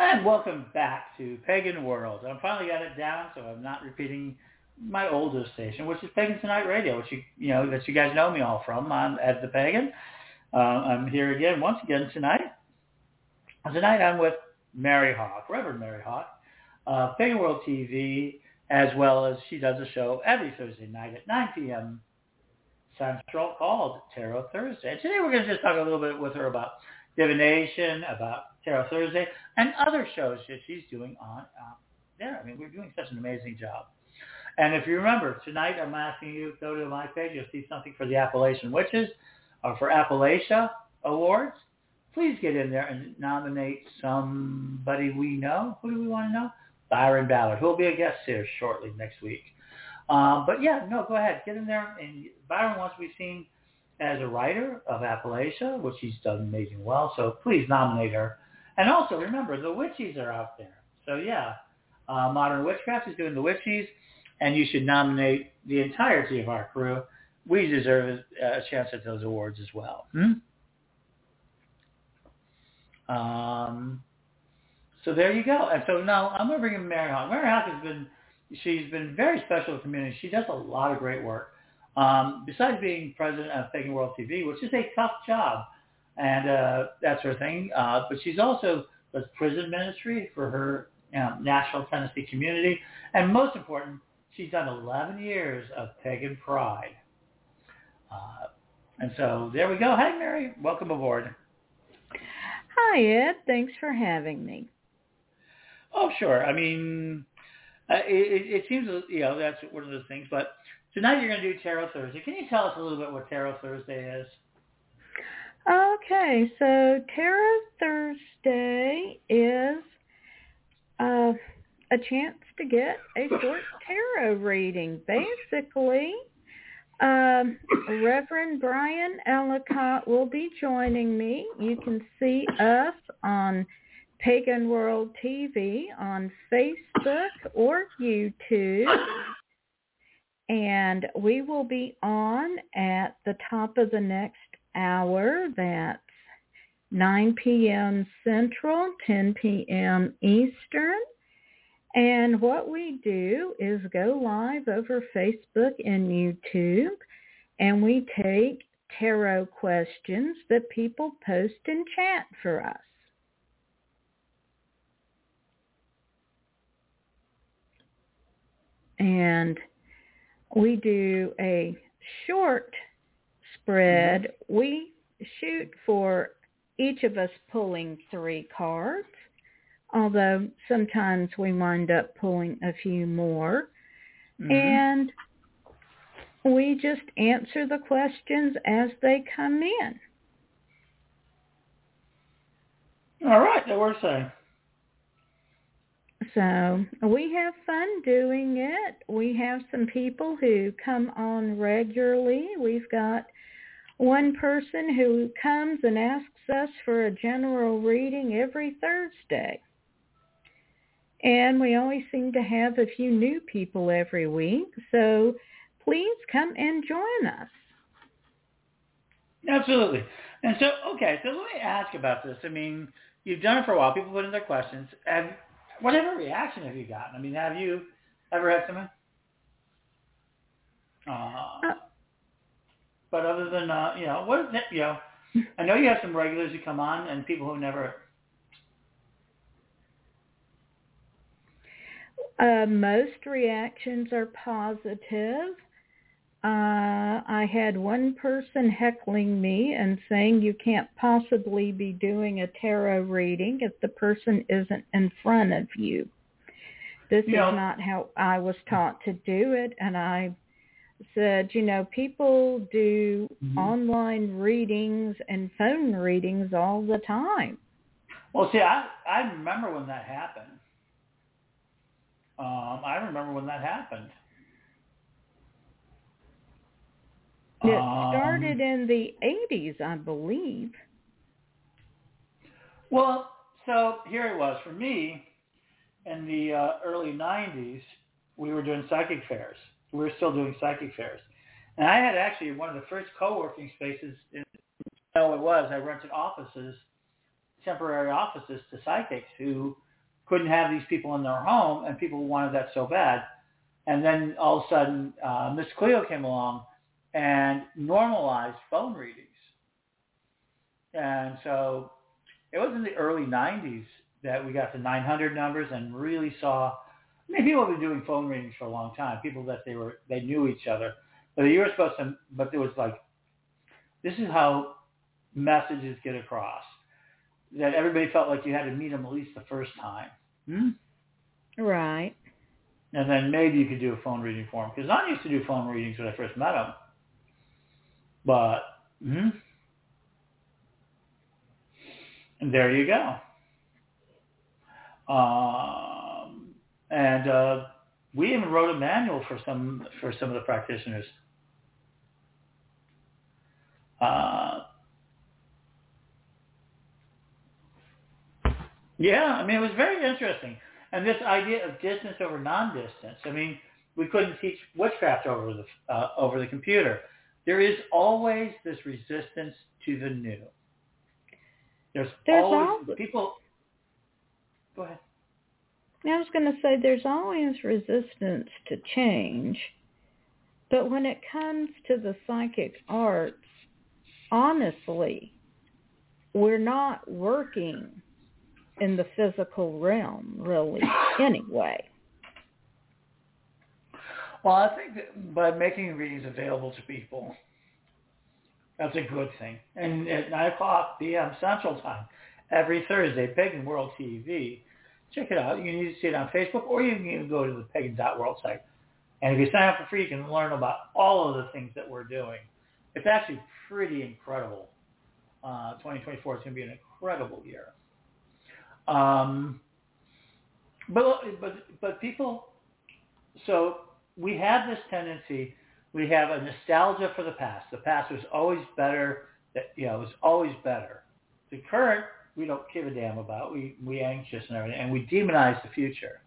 And welcome back to Pagan World. I finally got it down, so I'm not repeating my older station, which is Pagan Tonight Radio, which you you know that you guys know me all from I'm as the Pagan. Uh, I'm here again once again tonight. Tonight I'm with Mary Hawk, Reverend Mary Hawk, uh, Pagan World TV, as well as she does a show every Thursday night at 9 p.m. Central called Tarot Thursday. And today we're going to just talk a little bit with her about divination, about Tarot Thursday, and other shows that she's doing on uh, there. I mean, we're doing such an amazing job. And if you remember, tonight I'm asking you to go to my page. You'll see something for the Appalachian Witches or for Appalachia Awards. Please get in there and nominate somebody we know. Who do we want to know? Byron Ballard, who will be a guest here shortly next week. Um, but yeah, no, go ahead. Get in there. And Byron wants to be seen as a writer of Appalachia, which he's done amazing well. So please nominate her. And also remember, the Witchies are out there. So yeah, uh, Modern Witchcraft is doing the Witchies, and you should nominate the entirety of our crew. We deserve a chance at those awards as well. Hmm? Um, so there you go. And so now I'm going to bring in Mary Hawk. Mary Hawk has been, she's been very special to the community. She does a lot of great work. Um, besides being president of Pagan World TV, which is a tough job, and uh, that sort of thing, uh, but she's also does prison ministry for her um, Nashville, Tennessee community, and most important, she's done 11 years of Pagan Pride. Uh, and so there we go. Hi, Mary. Welcome aboard. Hi, Ed. Thanks for having me. Oh, sure. I mean, uh, it, it seems, you know, that's one of those things. But tonight you're going to do Tarot Thursday. Can you tell us a little bit what Tarot Thursday is? Okay, so Tarot Thursday is uh, a chance to get a short tarot reading. Basically, um, Reverend Bryan Ellicott will be joining me. You can see us on Pagan World TV on Facebook or YouTube. And we will be on at the top of the next hour. That's 9 p.m. Central, 10 p.m. Eastern. And what we do is go live over Facebook and YouTube, and we take tarot questions that people post in chat for us. And we do a short spread. We shoot for each of us pulling three cards although sometimes we wind up pulling a few more. Mm-hmm. And we just answer the questions as they come in. All right, that works. So we have fun doing it. We have some people who come on regularly. We've got one person who comes and asks us for a general reading every Thursday. And we always seem to have a few new people every week. So please come and join us. Absolutely. And so, okay, so let me ask about this. I mean, you've done it for a while. People put in their questions. And whatever reaction have you gotten? I mean, have you ever had someone? Uh, uh, but other than, uh, you know, what is it, you know, I know you have some regulars who come on and people who never Uh, most reactions are positive. Uh, I had one person heckling me and saying you can't possibly be doing a tarot reading if the person isn't in front of you. This yeah. is not how I was taught to do it. And I said, you know, people do mm-hmm. online readings and phone readings all the time. Well, see, I, I remember when that happened. Um, I remember when that happened. It um, started in the 80s, I believe. Well, so here it was. For me, in the uh, early 90s, we were doing psychic fairs. We were still doing psychic fairs. And I had actually one of the first co-working spaces. In, you know, it was I rented offices, temporary offices to psychics who couldn't have these people in their home, and people wanted that so bad. And then all of a sudden, uh, Miss Cleo came along and normalized phone readings. And so it was in the early 90s that we got the 900 numbers and really saw, I mean, people have been doing phone readings for a long time, people that they were, they knew each other. But you were supposed to, but there was like, this is how messages get across. That everybody felt like you had to meet them at least the first time. Hmm? Right. And then maybe you could do a phone reading for them. Because I used to do phone readings when I first met them. But, hmm? And there you go. Um, and uh, we even wrote a manual for some for some of the practitioners. Uh, yeah, I mean it was very interesting, and this idea of distance over non-distance. I mean, we couldn't teach witchcraft over the uh, over the computer. There is always this resistance to the new. There's, There's always always- people. Go ahead. I was going to say there's always resistance to change, but when it comes to the psychic arts, honestly, we're not working in the physical realm really anyway. Well, I think that by making readings available to people, that's a good thing. And at 9 o'clock p.m. Central Time, every Thursday, Pagan World TV. Check it out. You can either see it on Facebook or you can even go to the pagan.world site. And if you sign up for free, you can learn about all of the things that we're doing. It's actually pretty incredible. Uh, 2024 is going to be an incredible year. Um, but but but people, so we have this tendency. We have a nostalgia for the past. The past was always better. That you know, it was always better. The current, we don't give a damn about. We we anxious and everything, and we demonize the future.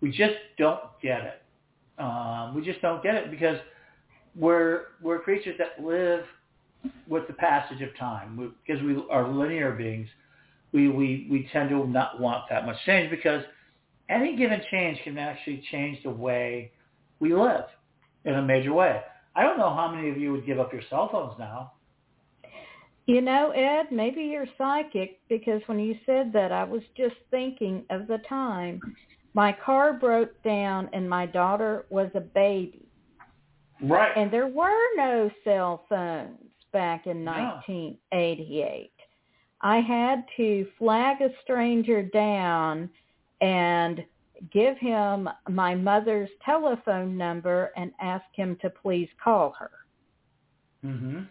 We just don't get it. Um, we just don't get it because we're we're creatures that live with the passage of time. We, because we are linear beings, we, we we tend to not want that much change because any given change can actually change the way we live in a major way. I don't know how many of you would give up your cell phones now. You know, Ed, maybe you're psychic because when you said that, I was just thinking of the time my car broke down and my daughter was a baby. Right. And there were no cell phones back in No. 1988. I had to flag a stranger down and give him my mother's telephone number and ask him to please call her. Mhm.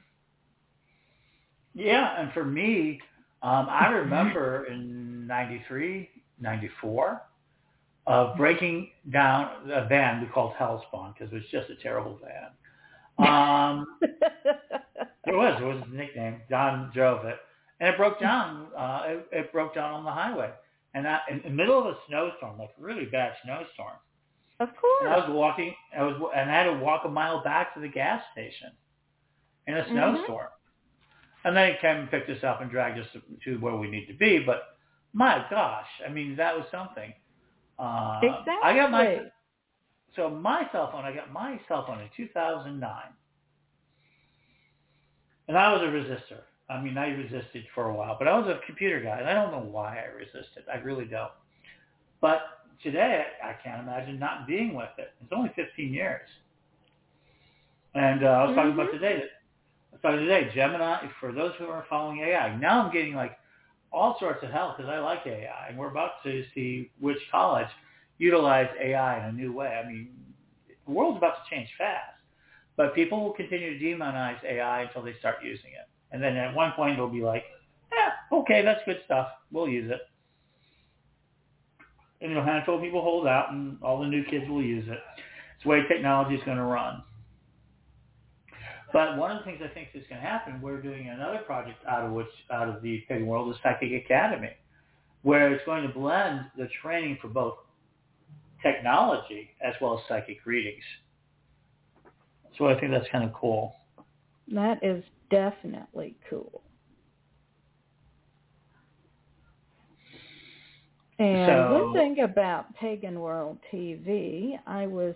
Yeah, and for me, um, I remember in '93, '94, of breaking down a van we called Hellspawn because it was just a terrible van. Um, it was. It was his nickname. John drove it, and it broke down. Uh, it, it broke down on the highway, and I, in the middle of a snowstorm, like a really bad snowstorm. of And I was walking. I was, and I had to walk a mile back to the gas station in a Mhm. snowstorm. And then he came and picked us up and dragged us to, to where we need to be. But my gosh, I mean, that was something. Uh, I got my so my cell phone. I got my cell phone in 2009, and I was a resistor. I mean, I resisted for a while, but I was a computer guy, and I don't know why I resisted. I really don't. But today, I can't imagine not being with it. It's only 15 years. And uh, I was talking about Mhm. today that Was talking today, Gemini, for those who are following AI, now I'm getting like all sorts of help because I like AI, and we're about to see which college utilize AI in a new way. I mean, the world's about to change fast, but people will continue to demonize AI until they start using it, and then at one point it'll be like, yeah, okay, that's good stuff, we'll use it. And a handful of people hold out, and all the new kids will use it. It's the way technology is going to run. But one of the things I think is going to happen, we're doing another project out of which, out of the pagan world, is Psychic Academy, where it's going to blend the training for both technology as well as psychic readings. So I think that's kind of cool. That is definitely cool. And So- one thing about Pagan World TV, I was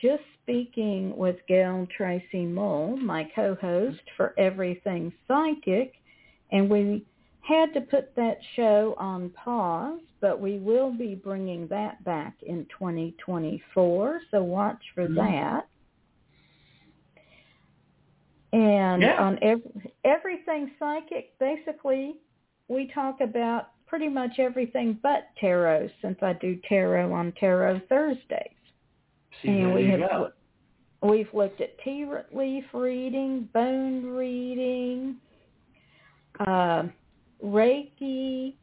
just speaking with Gail Tracy Mull, my co-host for Everything Psychic, and we had to put that show on pause, but we will be bringing that back in 2024, so watch for Mhm. that. And Yeah. on ev- Everything Psychic, basically, we talk about pretty much everything but tarot since I do tarot on Tarot Thursdays. See, and we have go. we've looked at tea leaf reading, bone reading, uh, Reiki,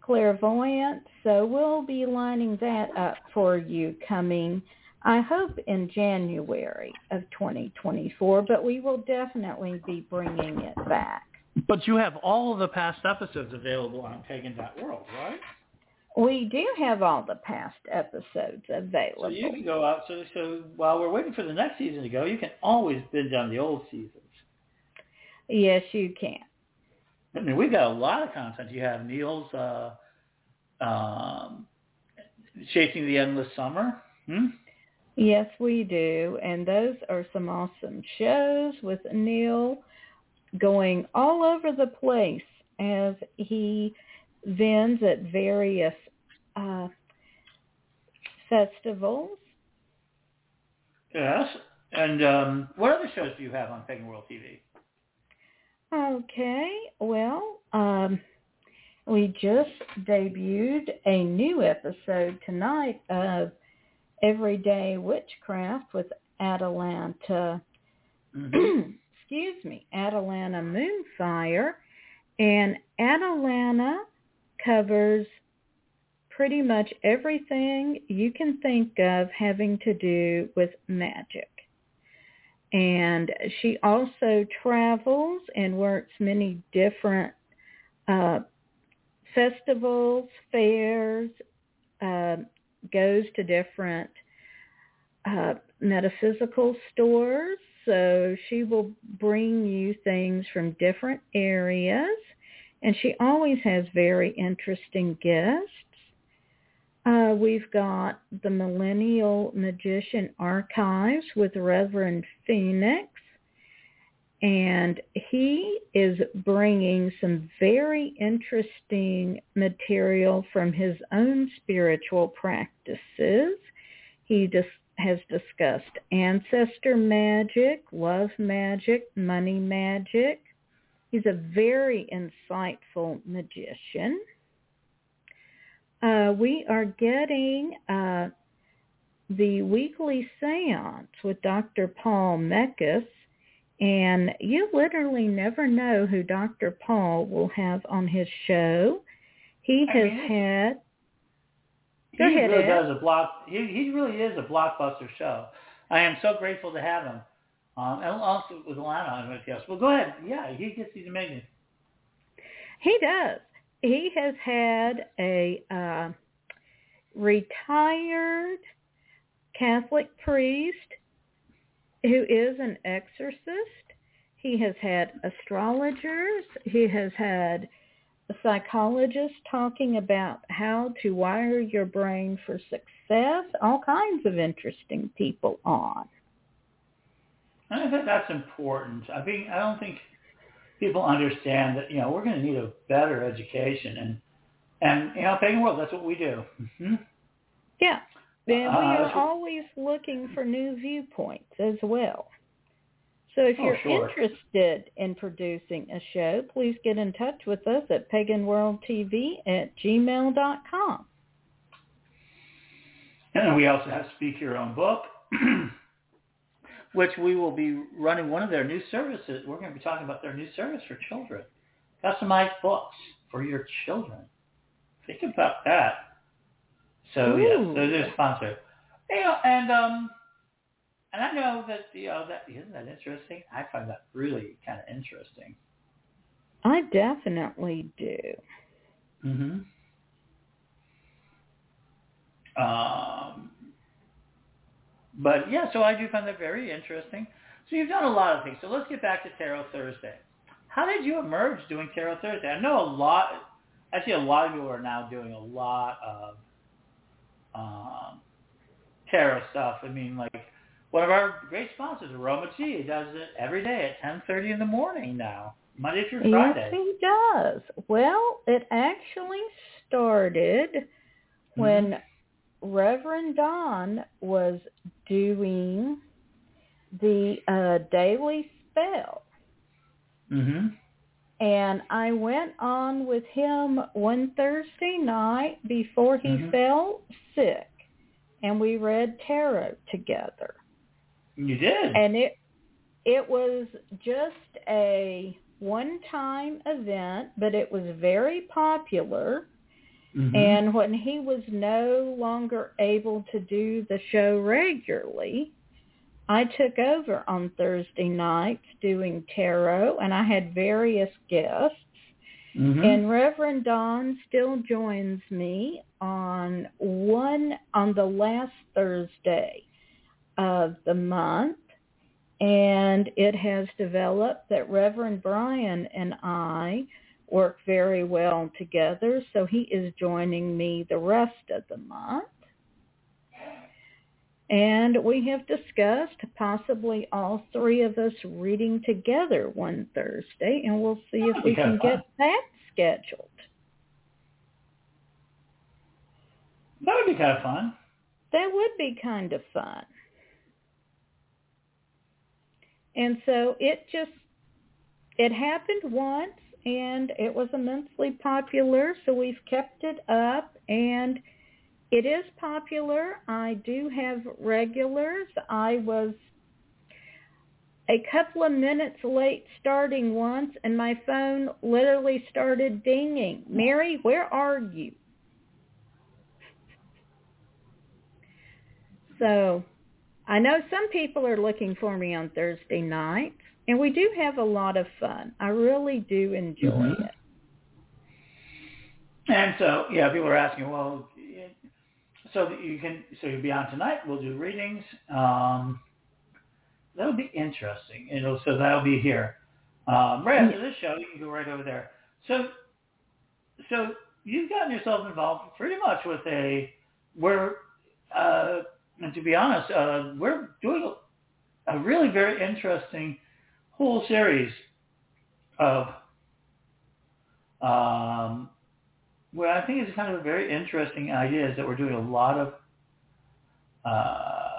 clairvoyance. So we'll be lining that up for you coming, I hope, in January of 2024. But we will definitely be bringing it back. But you have all of the past episodes available on Pagan.world, right? We do have all the past episodes available. So you can go out. So, so while we're waiting for the next season to go, you can always binge on the old seasons. yes, you can. I mean, we've got a lot of content. You have Neil's uh, um, Chasing the Endless Summer. Hmm? Yes, we do. And those are some awesome shows with Neil going all over the place as he vends at various uh, festivals. Yes. And um, what other shows do you have on Pagan World TV? Okay, well, um, we just debuted a new episode tonight of Everyday Witchcraft with Atalanta Mhm. excuse me, Atalanta Moonfire. And Atalanta covers pretty much everything you can think of having to do with magic. And she also travels and works many different uh, festivals, fairs, uh, goes to different uh, metaphysical stores. So she will bring you things from different areas. And she always has very interesting guests. Uh, we've got the Millennial Magician Archives with Reverend Phoenix. And he is bringing some very interesting material from his own spiritual practices. He just has discussed ancestor magic, love magic, money magic. He's a very insightful magician. Uh, we are getting uh, the weekly seance with Dr. Paul Mekas, and you literally never know who Dr. Paul will have on his show. He has had Go he ahead, really Ed. does a block. He, he really is a blockbuster show. I am so grateful to have him. Um, and also with Alana on with us. Well, go ahead. Yeah, he gets these amazing. He does. He has had a uh, retired Catholic priest who is an exorcist. He has had astrologers. He has had a psychologist talking about how to wire your brain for success. All kinds of interesting people on. I think that's important. I think I don't think people understand that you know we're going to need a better education and and you know pagan world that's what we do. hmm Yeah. And we Uh, are always looking for new viewpoints as well. So if Oh, you're sure. interested in producing a show, please get in touch with us at paganworldtv at gmail.com. And we also have Speak Your Own Book, which we will be running one of their new services. We're going to be talking about their new service for children, customized books for your children. Think about that. So yes, so they're sponsored. You know, and um, and I know that you know that isn't that interesting. I find that really kind of interesting. I definitely do. hmm Um, but yeah, so I do find that very interesting. So you've done a lot of things. So let's get back to Tarot Thursday. How did you emerge doing Tarot Thursday? I know a lot. I see a lot of people are now doing a lot of um, tarot stuff. I mean, like one of our great sponsors, Aroma Tea, does it every day at ten thirty in the morning now, Monday through Friday. Yes, he does. Well, it actually started mm-hmm. when Reverend Don was doing the uh, daily spell. Mhm. And I went on with him one Thursday night before he mm-hmm. fell sick, and we read tarot together. You did. And it it was just a one-time event, but it was very popular. Mm-hmm. And when he was no longer able to do the show regularly, I took over on Thursday nights doing tarot, and I had various guests. Mm-hmm. And Reverend Don still joins me on one on the last Thursday of the month. And it has developed that Reverend Bryan and I work very well together. So he is joining me the rest of the month. And we have discussed possibly all three of us reading together one Thursday, and we'll see if we can get that scheduled. That would be kind of fun. That would be kind of fun. And so it just, it happened once and it was immensely popular, so we've kept it up and it is popular. I do have regulars. I was a couple of minutes late starting once and my phone literally started dinging. Mary, where are you? So I know some people are looking for me on Thursday nights and we do have a lot of fun. I really do enjoy mm-hmm. it. And so, yeah, people are asking, well, so you can so you'll be on tonight. We'll do readings. Um, that'll be interesting. You know, so that'll be here um, right after this show. You can go right over there. So, so you've gotten yourself involved pretty much with a we're uh, and to be honest, uh, we're doing a really very interesting whole series of um, what I think is kind of a very interesting idea is that we're doing a lot of, uh,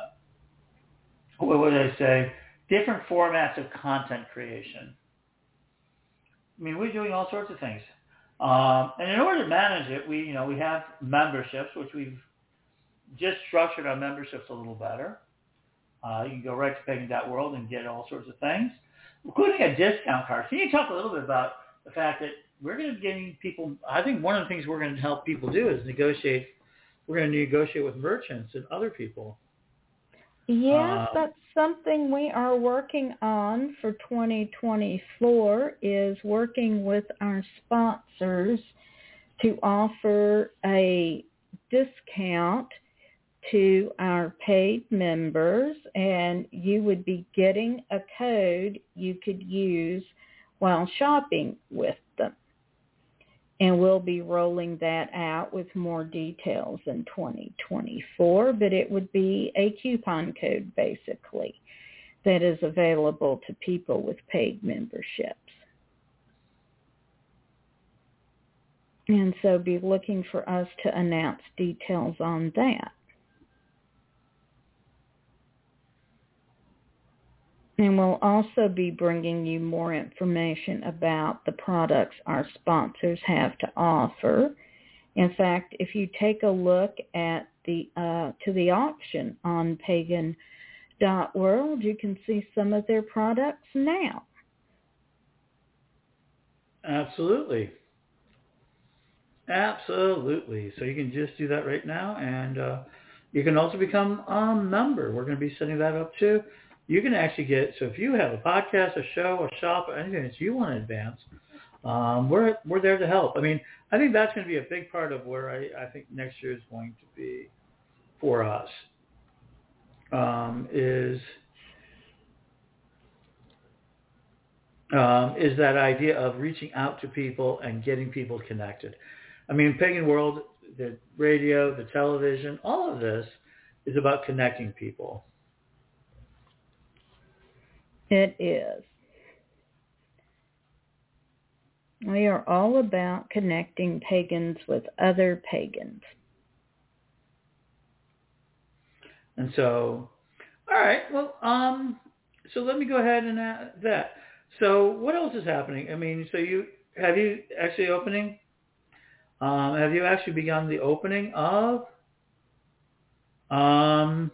what would I say, different formats of content creation. I mean, we're doing all sorts of things. Um, and in order to manage it, we, you know, we have memberships, which we've just structured our memberships a little better. Uh, you can go right to pagan.world and get all sorts of things, including a discount card. Can you talk a little bit about the fact that we're going to be getting people. I think one of the things we're going to help people do is negotiate. We're going to negotiate with merchants and other people. Yes, uh, that's something we are working on for 2024 is working with our sponsors to offer a discount to our paid members and you would be getting a code you could use while shopping with them and we'll be rolling that out with more details in 2024, but it would be a coupon code basically that is available to people with paid memberships. And so be looking for us to announce details on that. And we'll also be bringing you more information about the products our sponsors have to offer. In fact, if you take a look at the uh, to the auction on pagan.world, you can see some of their products now. Absolutely. Absolutely. So you can just do that right now, and uh, you can also become a member. We're going to be setting that up too you can actually get, so if you have a podcast, a show, a shop, or anything that you want to advance, um, we're, we're there to help. I mean, I think that's going to be a big part of where I, I think next year is going to be for us um, is um, is that idea of reaching out to people and getting people connected. I mean, Pagan World, the radio, the television, all of this is about connecting people. It is. We are all about connecting pagans with other pagans. And so, all right, well, um, so let me go ahead and add that. So what else is happening? I mean, so you have you actually opening? Um, have you actually begun the opening of um,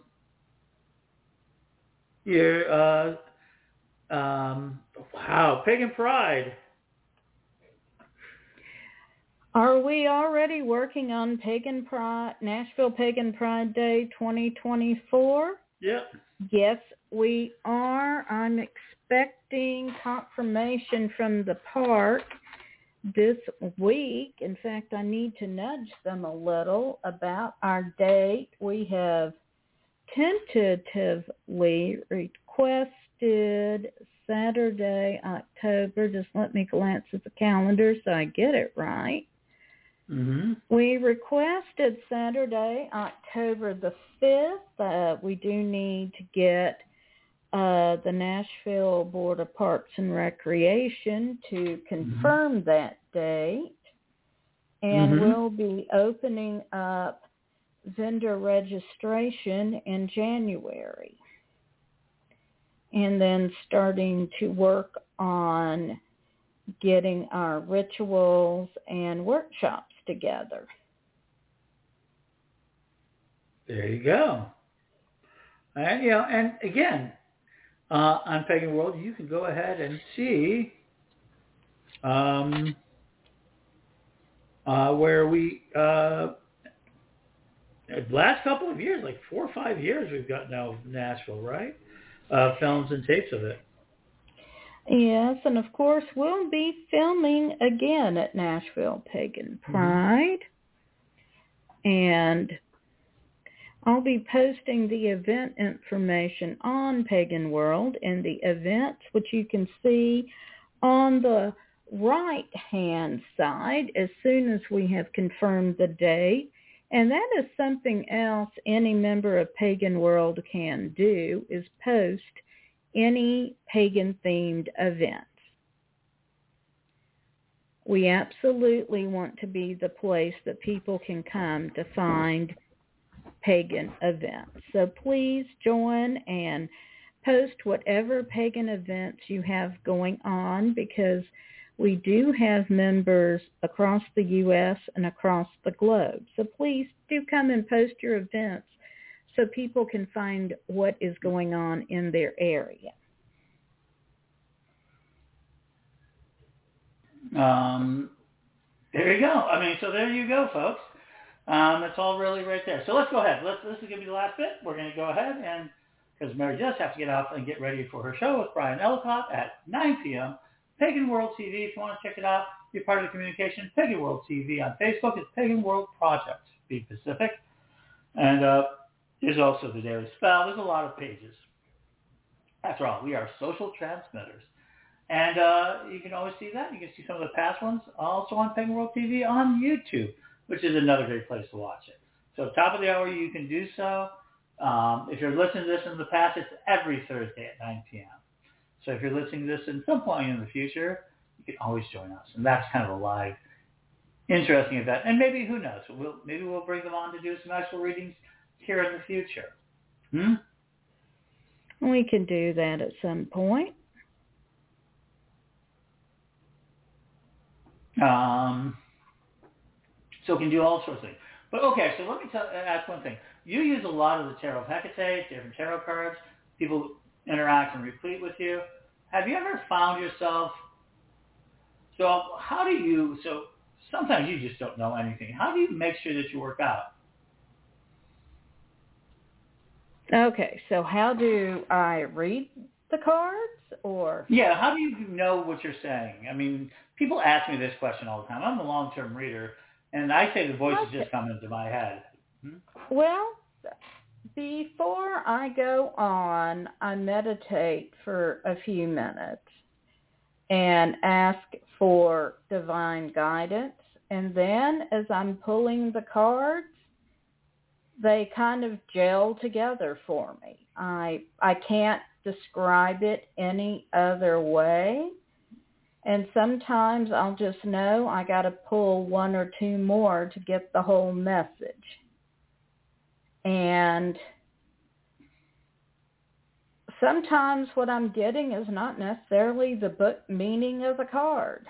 your uh, um, wow, Pagan Pride? Are we already working on Pagan Pride, Nashville Pagan Pride Day 2024? Yep. Yes, we are. I'm expecting confirmation from the park this week. In fact, I need to nudge them a little about our date. We have tentatively requested Saturday, October. Just let me glance at the calendar so I get it right. Mm-hmm. We requested Saturday, October the 5th. Uh, we do need to get uh, the Nashville Board of Parks and Recreation to confirm mm-hmm. that date. And mm-hmm. we'll be opening up vendor registration in January. And then starting to work on getting our rituals and workshops together. There you go. And you know, and again, uh, on Pagan World, you can go ahead and see um, uh, where we uh, last couple of years, like four or five years, we've got now Nashville, right? Uh, films and tapes of it. Yes, and of course we'll be filming again at Nashville Pagan Mm-hmm. Pride. And I'll be posting the event information on Pagan World and the events, which you can see on the right-hand side as soon as we have confirmed the date. And that is something else any member of Pagan World can do is post any pagan-themed events. We absolutely want to be the place that people can come to find pagan events. So please join and post whatever pagan events you have going on because we do have members across the U.S. and across the globe. So please do come and post your events so people can find what is going on in their area. Um, there you go. I mean, so there you go, folks. Um, it's all really right there. So let's go ahead. Let's this is gonna be the last bit. We're gonna go ahead and because Mary does have to get off and get ready for her show with Bryan Ellicott at 9 p.m. Pagan World TV. If you want to check it out, be part of the communication. Pagan World TV on Facebook. is Pagan World Project. Be Pacific. And uh, there's also the Daily Spell. There's a lot of pages. After all, we are social transmitters. And uh, you can always see that. You can see some of the past ones also on Pagan World TV on YouTube, which is another great place to watch it. So top of the hour, you can do so. Um, if you're listening to this in the past, it's every Thursday at 9 p.m. So if you're listening to this in some point in the future, you can always join us. And that's kind of a live, interesting event. And maybe, who knows, we'll, maybe we'll bring them on to do some actual readings here in the future. Hmm? We can do that at some point. Um, so it can do all sorts of things. But okay, so let me tell, ask one thing. You use a lot of the Tarot of Hecate, different tarot cards. People interact and replete with you. Have you ever found yourself, so how do you, so sometimes you just don't know anything. How do you make sure that you work out? Okay, so how do I read the cards or? Yeah, how do you know what you're saying? I mean, people ask me this question all the time. I'm a long-term reader, and I say the voices Okay. just come into my head. Hmm? Well, before I go on, I meditate for a few minutes and ask for divine guidance and then as I'm pulling the cards, they kind of gel together for me. I I can't describe it any other way. And sometimes I'll just know I got to pull one or two more to get the whole message. And sometimes what I'm getting is not necessarily the book meaning of the card.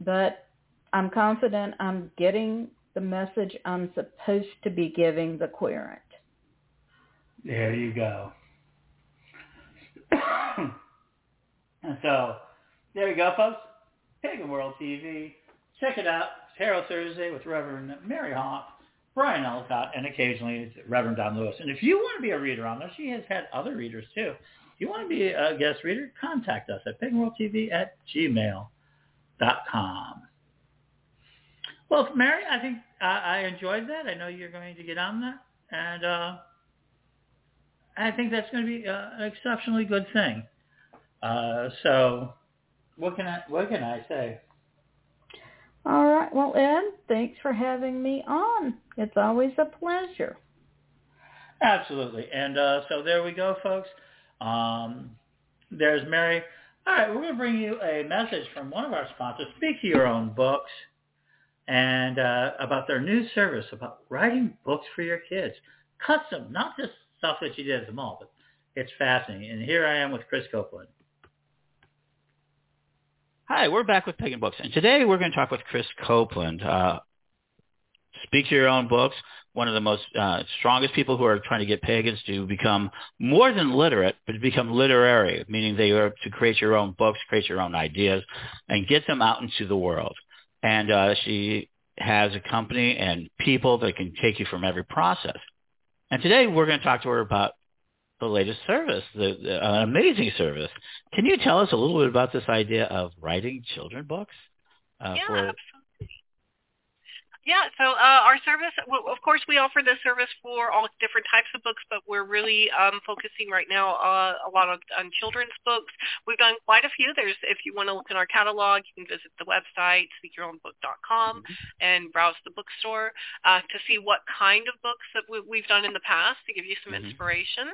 But I'm confident I'm getting the message I'm supposed to be giving the querent. There you go. and so, there you go, folks. Pagan World TV. Check it out. Tarot Thursday with Reverend Mary Hawk, Bryan Ellicott, and occasionally Reverend Don Lewis. And if you want to be a reader on there, she has had other readers too. If you want to be a guest reader, contact us at paganworldtv at gmail.com. Well, Mary, I think I, I enjoyed that. I know you're going to get on that. And uh, I think that's going to be uh, an exceptionally good thing. Uh, so what can I what can I say? All right. Well, Ed, thanks for having me on. It's always a pleasure. Absolutely. And uh, so there we go, folks. Um, there's Mary. All right, we're going to bring you a message from one of our sponsors, Speak Your Own Books, and uh, about their new service about writing books for your kids. Custom, not just stuff that you did at the mall, but it's fascinating. And here I am with Chris Copeland. Hi, we're back with Pagan Books, and today we're going to talk with Chris Copeland. Uh, speak to your own books. One of the most uh, strongest people who are trying to get pagans to become more than literate, but to become literary, meaning they are to create your own books, create your own ideas, and get them out into the world. And uh, she has a company and people that can take you from every process. And today we're going to talk to her about the latest service, the, the uh, amazing service. Can you tell us a little bit about this idea of writing children books? Uh, yeah, for. Yeah, so uh, our service, of course, we offer this service for all different types of books, but we're really um, focusing right now uh, a lot on, on children's books. We've done quite a few. There's, if you want to look in our catalog, you can visit the website, speakyourownbook.com, mm-hmm. and browse the bookstore uh, to see what kind of books that we, have done in the past to give you some mm-hmm. inspiration.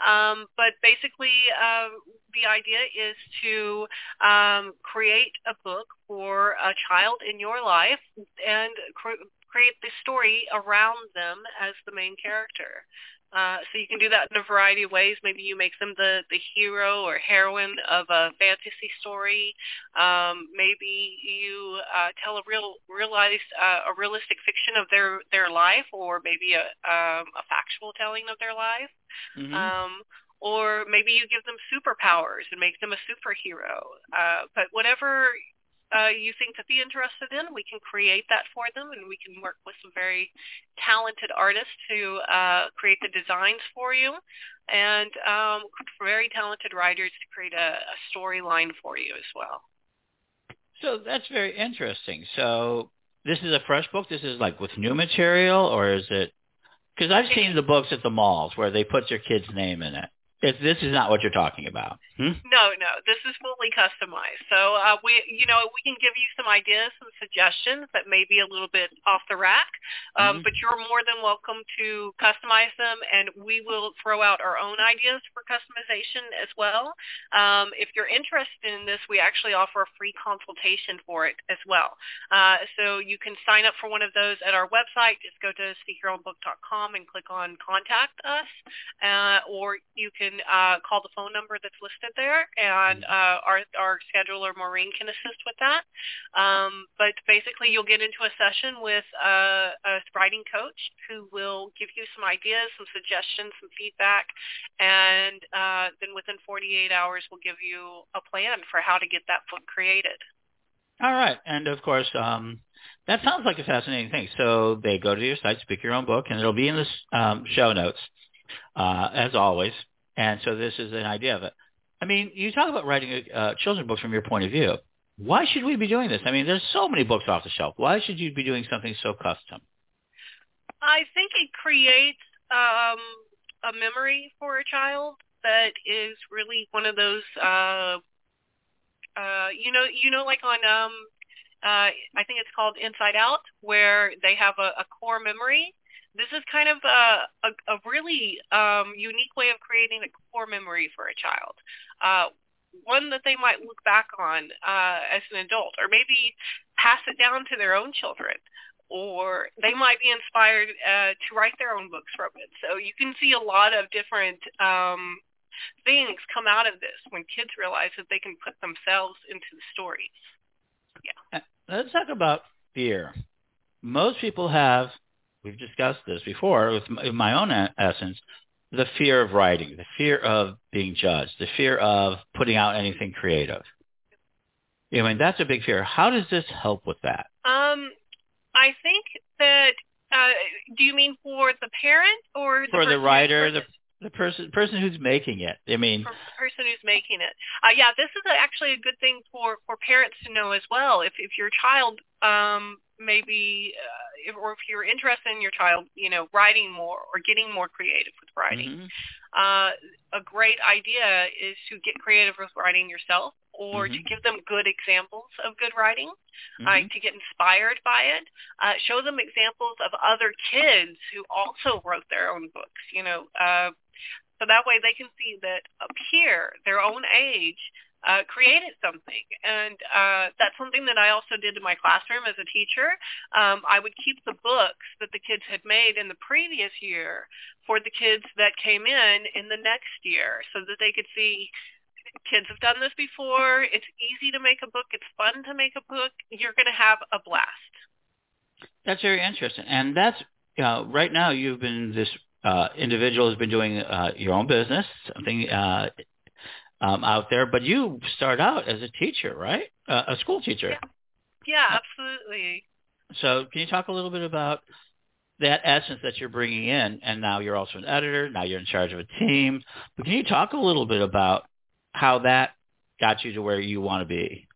Um, but basically, uh, the idea is to um, create a book for a child in your life and cr- create the story around them as the main character. Uh, so you can do that in a variety of ways. Maybe you make them the, the hero or heroine of a fantasy story. Um, maybe you uh, tell a real realized uh, a realistic fiction of their their life, or maybe a um, a factual telling of their life. Mm-hmm. Um, or maybe you give them superpowers and make them a superhero. Uh, but whatever uh, you think that they're interested in, we can create that for them, and we can work with some very talented artists to uh, create the designs for you, and um, very talented writers to create a, a storyline for you as well. So that's very interesting. So this is a fresh book. This is like with new material, or is it? Because I've seen the books at the malls where they put their kid's name in it. If this is not what you're talking about. Hmm? No, no, this is fully customized. So uh, we, you know, we can give you some ideas, some suggestions that may be a little bit off the rack, um, mm-hmm. but you're more than welcome to customize them, and we will throw out our own ideas for customization as well. Um, if you're interested in this, we actually offer a free consultation for it as well. Uh, so you can sign up for one of those at our website. Just go to speakyourownbook.com and click on Contact Us, uh, or you can can uh, call the phone number that's listed there, and mm-hmm. uh, our, our scheduler, Maureen, can assist with that. Um, but basically, you'll get into a session with a, a writing coach who will give you some ideas, some suggestions, some feedback, and uh, then within 48 hours, we'll give you a plan for how to get that book created. All right. And of course, um, that sounds like a fascinating thing. So they go to your site, Speak Your Own Book, and it'll be in the um, show notes, uh, as always. And so this is an idea of it. I mean, you talk about writing uh, children's books from your point of view. Why should we be doing this? I mean, there's so many books off the shelf. Why should you be doing something so custom? I think it creates um, a memory for a child that is really one of those uh, uh, you know, you know, like on um, uh, I think it's called Inside Out, where they have a, a core memory. This is kind of a, a, a really um, unique way of creating a core memory for a child. Uh, one that they might look back on uh, as an adult, or maybe pass it down to their own children, or they might be inspired uh, to write their own books from it. So you can see a lot of different um, things come out of this when kids realize that they can put themselves into the stories. Yeah. Uh, let's talk about fear. Most people have, we've discussed this before with my, own essence, the fear of writing, the fear of being judged, the fear of putting out anything creative. I mean, that's a big fear. How does this help with that? Um, I think that. Uh, do you mean for the parent or the for the writer, the the person person who's making it? I mean, for the person who's making it. Uh, yeah, this is actually a good thing for for parents to know as well. If if your child um, maybe uh, if, or if you're interested in your child, you know, writing more or getting more creative with writing. Mm-hmm. Uh, a great idea is to get creative with writing yourself or mm-hmm. to give them good examples of good writing, mm-hmm. uh, to get inspired by it. Uh, show them examples of other kids who also wrote their own books, you know, uh, so that way they can see that up here, their own age, uh, created something. And uh, that's something that I also did in my classroom as a teacher. Um, I would keep the books that the kids had made in the previous year for the kids that came in in the next year so that they could see kids have done this before. It's easy to make a book. It's fun to make a book. You're going to have a blast. That's very interesting. And that's, uh, right now you've been this uh, individual has been doing uh, your own business, something uh, um, out there, but you start out as a teacher, right? Uh, a school teacher. Yeah. yeah, absolutely. So can you talk a little bit about that essence that you're bringing in, and now you're also an editor, now you're in charge of a team. But can you talk a little bit about how that got you to where you want to be?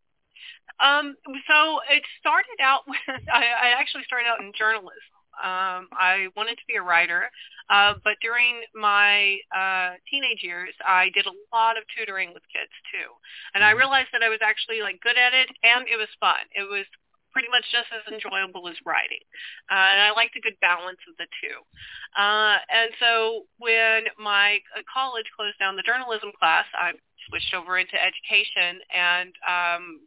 Um, so it started out with I, I actually started out in journalism. Um, I wanted to be a writer, uh, but during my uh, teenage years, I did a lot of tutoring with kids too, and I mm-hmm. realized that I was actually like good at it, and it was fun. It was pretty much just as enjoyable as writing, uh, and I liked a good balance of the two. Uh, and so when my uh, college closed down the journalism class, I switched over into education and um,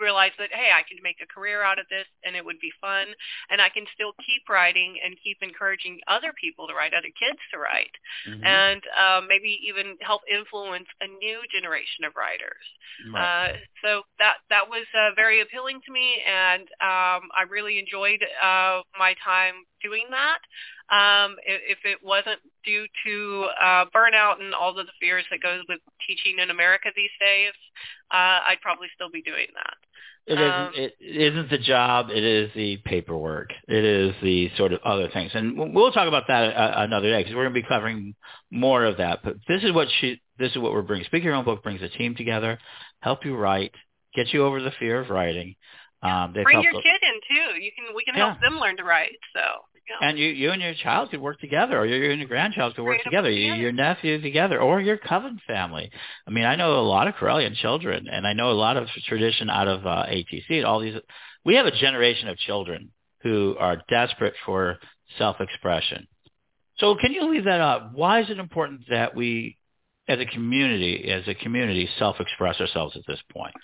realize that hey, I can make a career out of this and it would be fun and I can still keep writing and keep encouraging other people to write, other kids to write, mm-hmm. and um, maybe even help influence a new generation of writers. Right. Uh, so that that was uh, very appealing to me, and um, I really enjoyed uh, my time doing that. Um, if, if it wasn't due to uh, burnout and all of the fears that goes with teaching in America these days, uh, I'd probably still be doing that. It isn't. Um, it isn't the job. It is the paperwork. It is the sort of other things, and we'll talk about that uh, another day because we're going to be covering more of that. But this is what she. This is what we're bringing. Speak Your Own Book brings a team together, help you write, get you over the fear of writing. Um, Bring your kid in too. You can. We can yeah. help them learn to write. So. And you, you and your child could work together, or you and your grandchild could work together, you, your nephew together, or your coven family. I mean, I know a lot of Correllian children, and I know a lot of tradition out of uh, ATC. All these, we have a generation of children who are desperate for self-expression. So, can you leave that up? Why is it important that we, as a community, as a community, self-express ourselves at this point?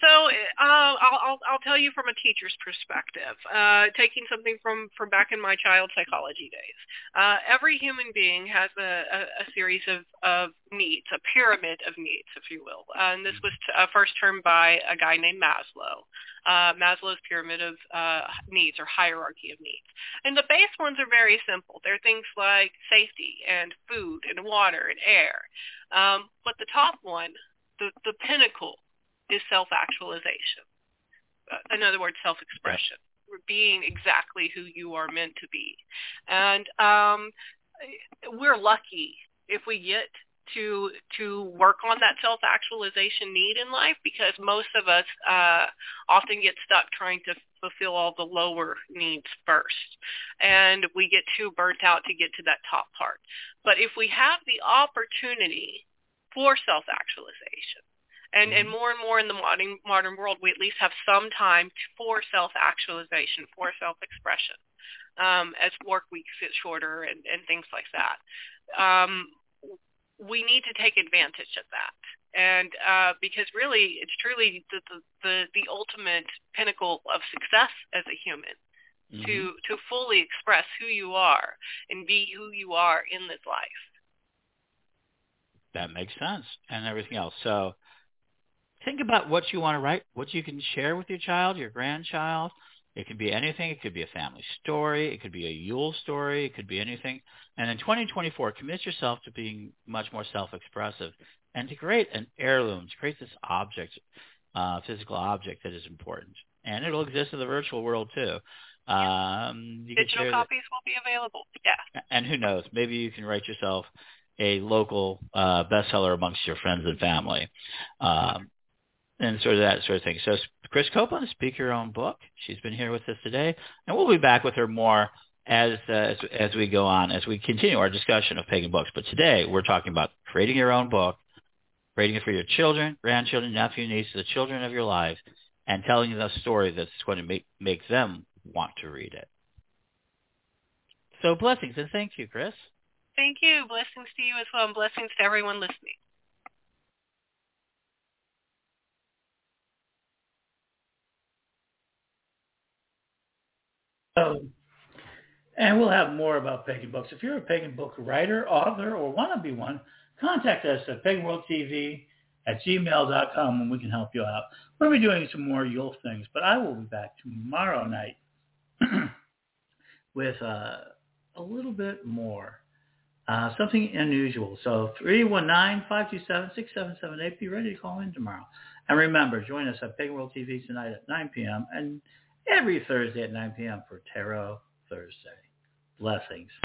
So uh, I'll, I'll, I'll tell you from a teacher's perspective, uh, taking something from, from back in my child psychology days. Uh, every human being has a, a, a series of, of needs, a pyramid of needs, if you will. and this was t- uh, first termed by a guy named Maslow. Uh, Maslow's pyramid of uh, needs or hierarchy of needs. And the base ones are very simple. They're things like safety and food and water and air. Um, but the top one, the, the pinnacle, is self-actualization. Uh, in other words, self-expression, being exactly who you are meant to be. And um, we're lucky if we get to to work on that self-actualization need in life because most of us uh, often get stuck trying to fulfill all the lower needs first. And we get too burnt out to get to that top part. But if we have the opportunity for self-actualization, And and more and more in the modern modern world, we at least have some time for self actualization, for self expression, um, as work weeks get shorter and, and things like that. Um, we need to take advantage of that and uh, because really it's truly the, the, the, the ultimate pinnacle of success as a human mm-hmm. to to fully express who you are and be who you are in this life that makes sense and everything else so think about what you want to write what you can share with your child your grandchild it could be anything. It could be a family story. It could be a Yule story. It could be anything. And in 2024, commit yourself to being much more self-expressive and to create an heirloom, to create this object, uh, physical object that is important. And it'll exist in the virtual world too. Um, Digital copies will be available. Yeah. And who knows? Maybe you can write yourself a local uh, bestseller amongst your friends and family, um, and sort of that sort of thing. So Chris Copeland, speak your own book. She's been here with us today, and we'll be back with her more as, uh, as as we go on, as we continue our discussion of pagan books. But today we're talking about creating your own book creating it for your children, grandchildren, nephew, nieces, the children of your lives, and telling them a story that's going to make, make them want to read it. So blessings and thank you, Chris. Thank you. Blessings to you as well, and blessings to everyone listening. So, and we'll have more about pagan books. If you're a pagan book writer, author, or want to be one, contact us at paganworldtv at gmail.com and we can help you out. To be doing some more Yule things, but I will be back tomorrow night with uh, a little bit more, uh, something unusual. So 319-527-6778. Be ready to call in tomorrow. And remember, join us at Pagan World TV tonight at 9 p.m. and every Thursday at 9 p.m. for Tarot Thursday. Blessings.